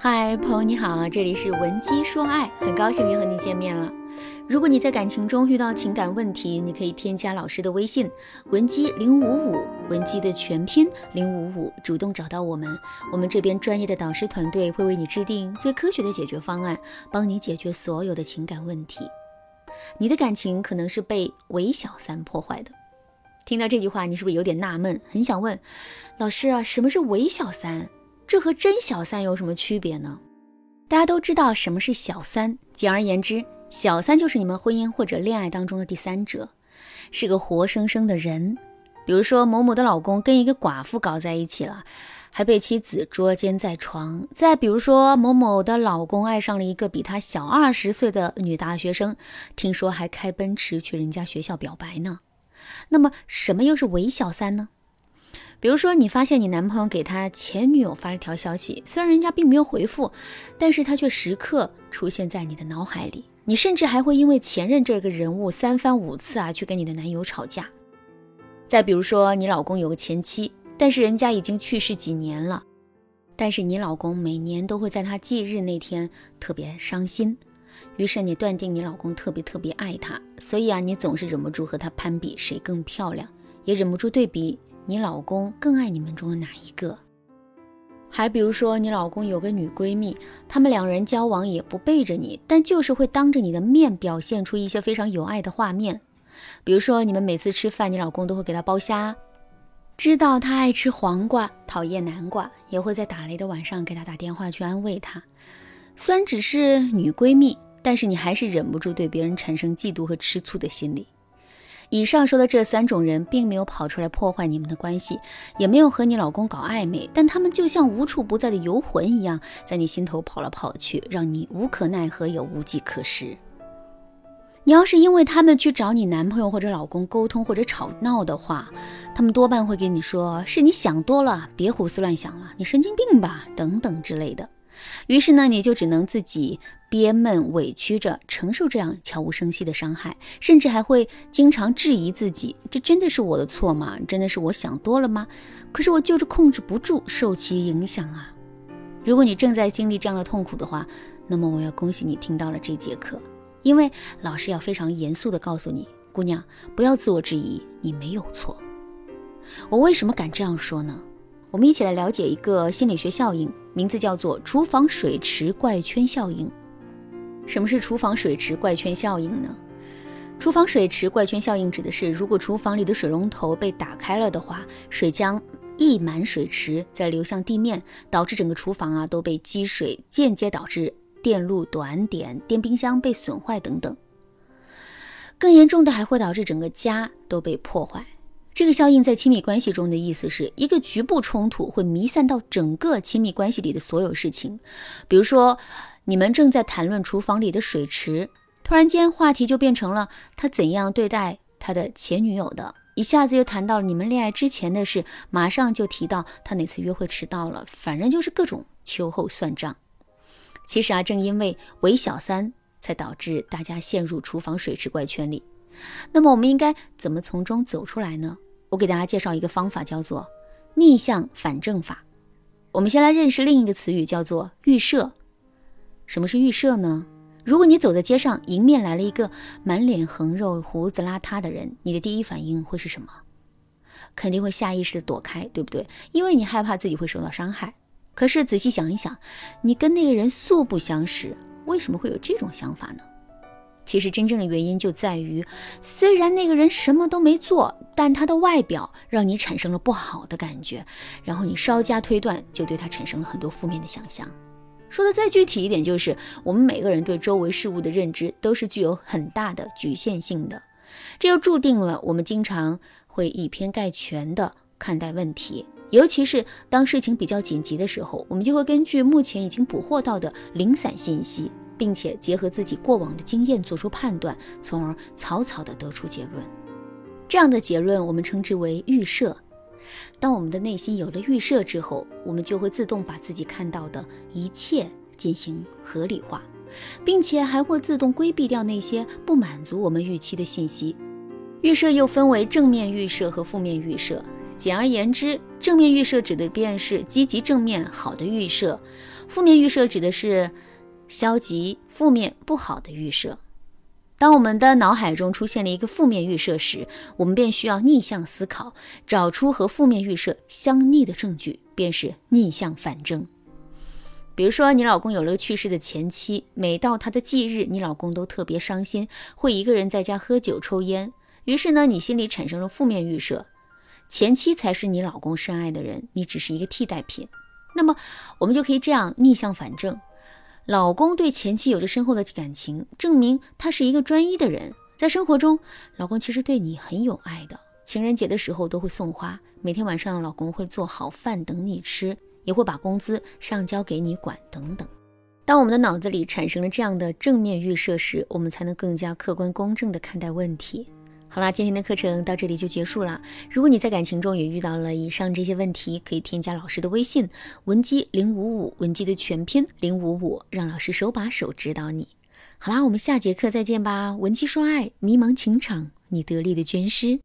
嗨，朋友你好，这里是文姬说爱，很高兴又和你见面了。如果你在感情中遇到情感问题，你可以添加老师的微信文姬零五五，文姬的全拼零五五，主动找到我们，我们这边专业的导师团队会为你制定最科学的解决方案，帮你解决所有的情感问题。你的感情可能是被韦小三破坏的。听到这句话，你是不是有点纳闷，很想问老师啊，什么是韦小三？这和真小三有什么区别呢？大家都知道什么是小三，简而言之，小三就是你们婚姻或者恋爱当中的第三者，是个活生生的人。比如说某某的老公跟一个寡妇搞在一起了，还被妻子捉奸在床。再比如说某某的老公爱上了一个比他小二十岁的女大学生，听说还开奔驰去人家学校表白呢。那么什么又是伪小三呢？比如说，你发现你男朋友给他前女友发了条消息，虽然人家并没有回复，但是他却时刻出现在你的脑海里。你甚至还会因为前任这个人物三番五次啊去跟你的男友吵架。再比如说，你老公有个前妻，但是人家已经去世几年了，但是你老公每年都会在他忌日那天特别伤心，于是你断定你老公特别特别爱他，所以啊，你总是忍不住和他攀比谁更漂亮，也忍不住对比。你老公更爱你们中的哪一个？还比如说，你老公有个女闺蜜，他们两人交往也不背着你，但就是会当着你的面表现出一些非常有爱的画面。比如说，你们每次吃饭，你老公都会给她剥虾，知道她爱吃黄瓜，讨厌南瓜，也会在打雷的晚上给她打电话去安慰她。虽然只是女闺蜜，但是你还是忍不住对别人产生嫉妒和吃醋的心理。以上说的这三种人，并没有跑出来破坏你们的关系，也没有和你老公搞暧昧，但他们就像无处不在的游魂一样，在你心头跑来跑去，让你无可奈何也无计可施。你要是因为他们去找你男朋友或者老公沟通或者吵闹的话，他们多半会给你说是你想多了，别胡思乱想了，你神经病吧，等等之类的。于是呢，你就只能自己憋闷、委屈着承受这样悄无声息的伤害，甚至还会经常质疑自己：这真的是我的错吗？真的是我想多了吗？可是我就是控制不住，受其影响啊！如果你正在经历这样的痛苦的话，那么我要恭喜你听到了这节课，因为老师要非常严肃地告诉你，姑娘，不要自我质疑，你没有错。我为什么敢这样说呢？我们一起来了解一个心理学效应，名字叫做“厨房水池怪圈效应”。什么是厨房水池怪圈效应呢？厨房水池怪圈效应指的是，如果厨房里的水龙头被打开了的话，水将溢满水池，再流向地面，导致整个厨房啊都被积水，间接导致电路短点、电冰箱被损坏等等。更严重的还会导致整个家都被破坏。这个效应在亲密关系中的意思是一个局部冲突会弥散到整个亲密关系里的所有事情。比如说，你们正在谈论厨房里的水池，突然间话题就变成了他怎样对待他的前女友的，一下子又谈到了你们恋爱之前的事，马上就提到他哪次约会迟到了，反正就是各种秋后算账。其实啊，正因为韦小三，才导致大家陷入厨房水池怪圈里。那么，我们应该怎么从中走出来呢？我给大家介绍一个方法，叫做逆向反证法。我们先来认识另一个词语，叫做预设。什么是预设呢？如果你走在街上，迎面来了一个满脸横肉、胡子邋遢的人，你的第一反应会是什么？肯定会下意识的躲开，对不对？因为你害怕自己会受到伤害。可是仔细想一想，你跟那个人素不相识，为什么会有这种想法呢？其实真正的原因就在于，虽然那个人什么都没做，但他的外表让你产生了不好的感觉，然后你稍加推断，就对他产生了很多负面的想象。说的再具体一点，就是我们每个人对周围事物的认知都是具有很大的局限性的，这就注定了我们经常会以偏概全的看待问题，尤其是当事情比较紧急的时候，我们就会根据目前已经捕获到的零散信息。并且结合自己过往的经验做出判断，从而草草的得出结论。这样的结论我们称之为预设。当我们的内心有了预设之后，我们就会自动把自己看到的一切进行合理化，并且还会自动规避掉那些不满足我们预期的信息。预设又分为正面预设和负面预设。简而言之，正面预设指的便是积极正面好的预设，负面预设指的是消极负面不好的预设。当我们的脑海中出现了一个负面预设时，我们便需要逆向思考，找出和负面预设相逆的证据，便是逆向反证。比如说，你老公有了个去世的前妻，每到他的忌日，你老公都特别伤心，会一个人在家喝酒抽烟。于是呢，你心里产生了负面预设，前妻才是你老公深爱的人，你只是一个替代品。那么，我们就可以这样逆向反证。老公对前妻有着深厚的感情，证明他是一个专一的人。在生活中，老公其实对你很有爱的。情人节的时候都会送花，每天晚上老公会做好饭等你吃，也会把工资上交给你管等等。当我们的脑子里产生了这样的正面预设时，我们才能更加客观公正地看待问题。好啦，今天的课程到这里就结束了。如果你在感情中也遇到了以上这些问题，可以添加老师的微信文姬零五五，文姬的全拼零五五，让老师手把手指导你。好啦，我们下节课再见吧。文姬说爱，迷茫情场，你得力的军师。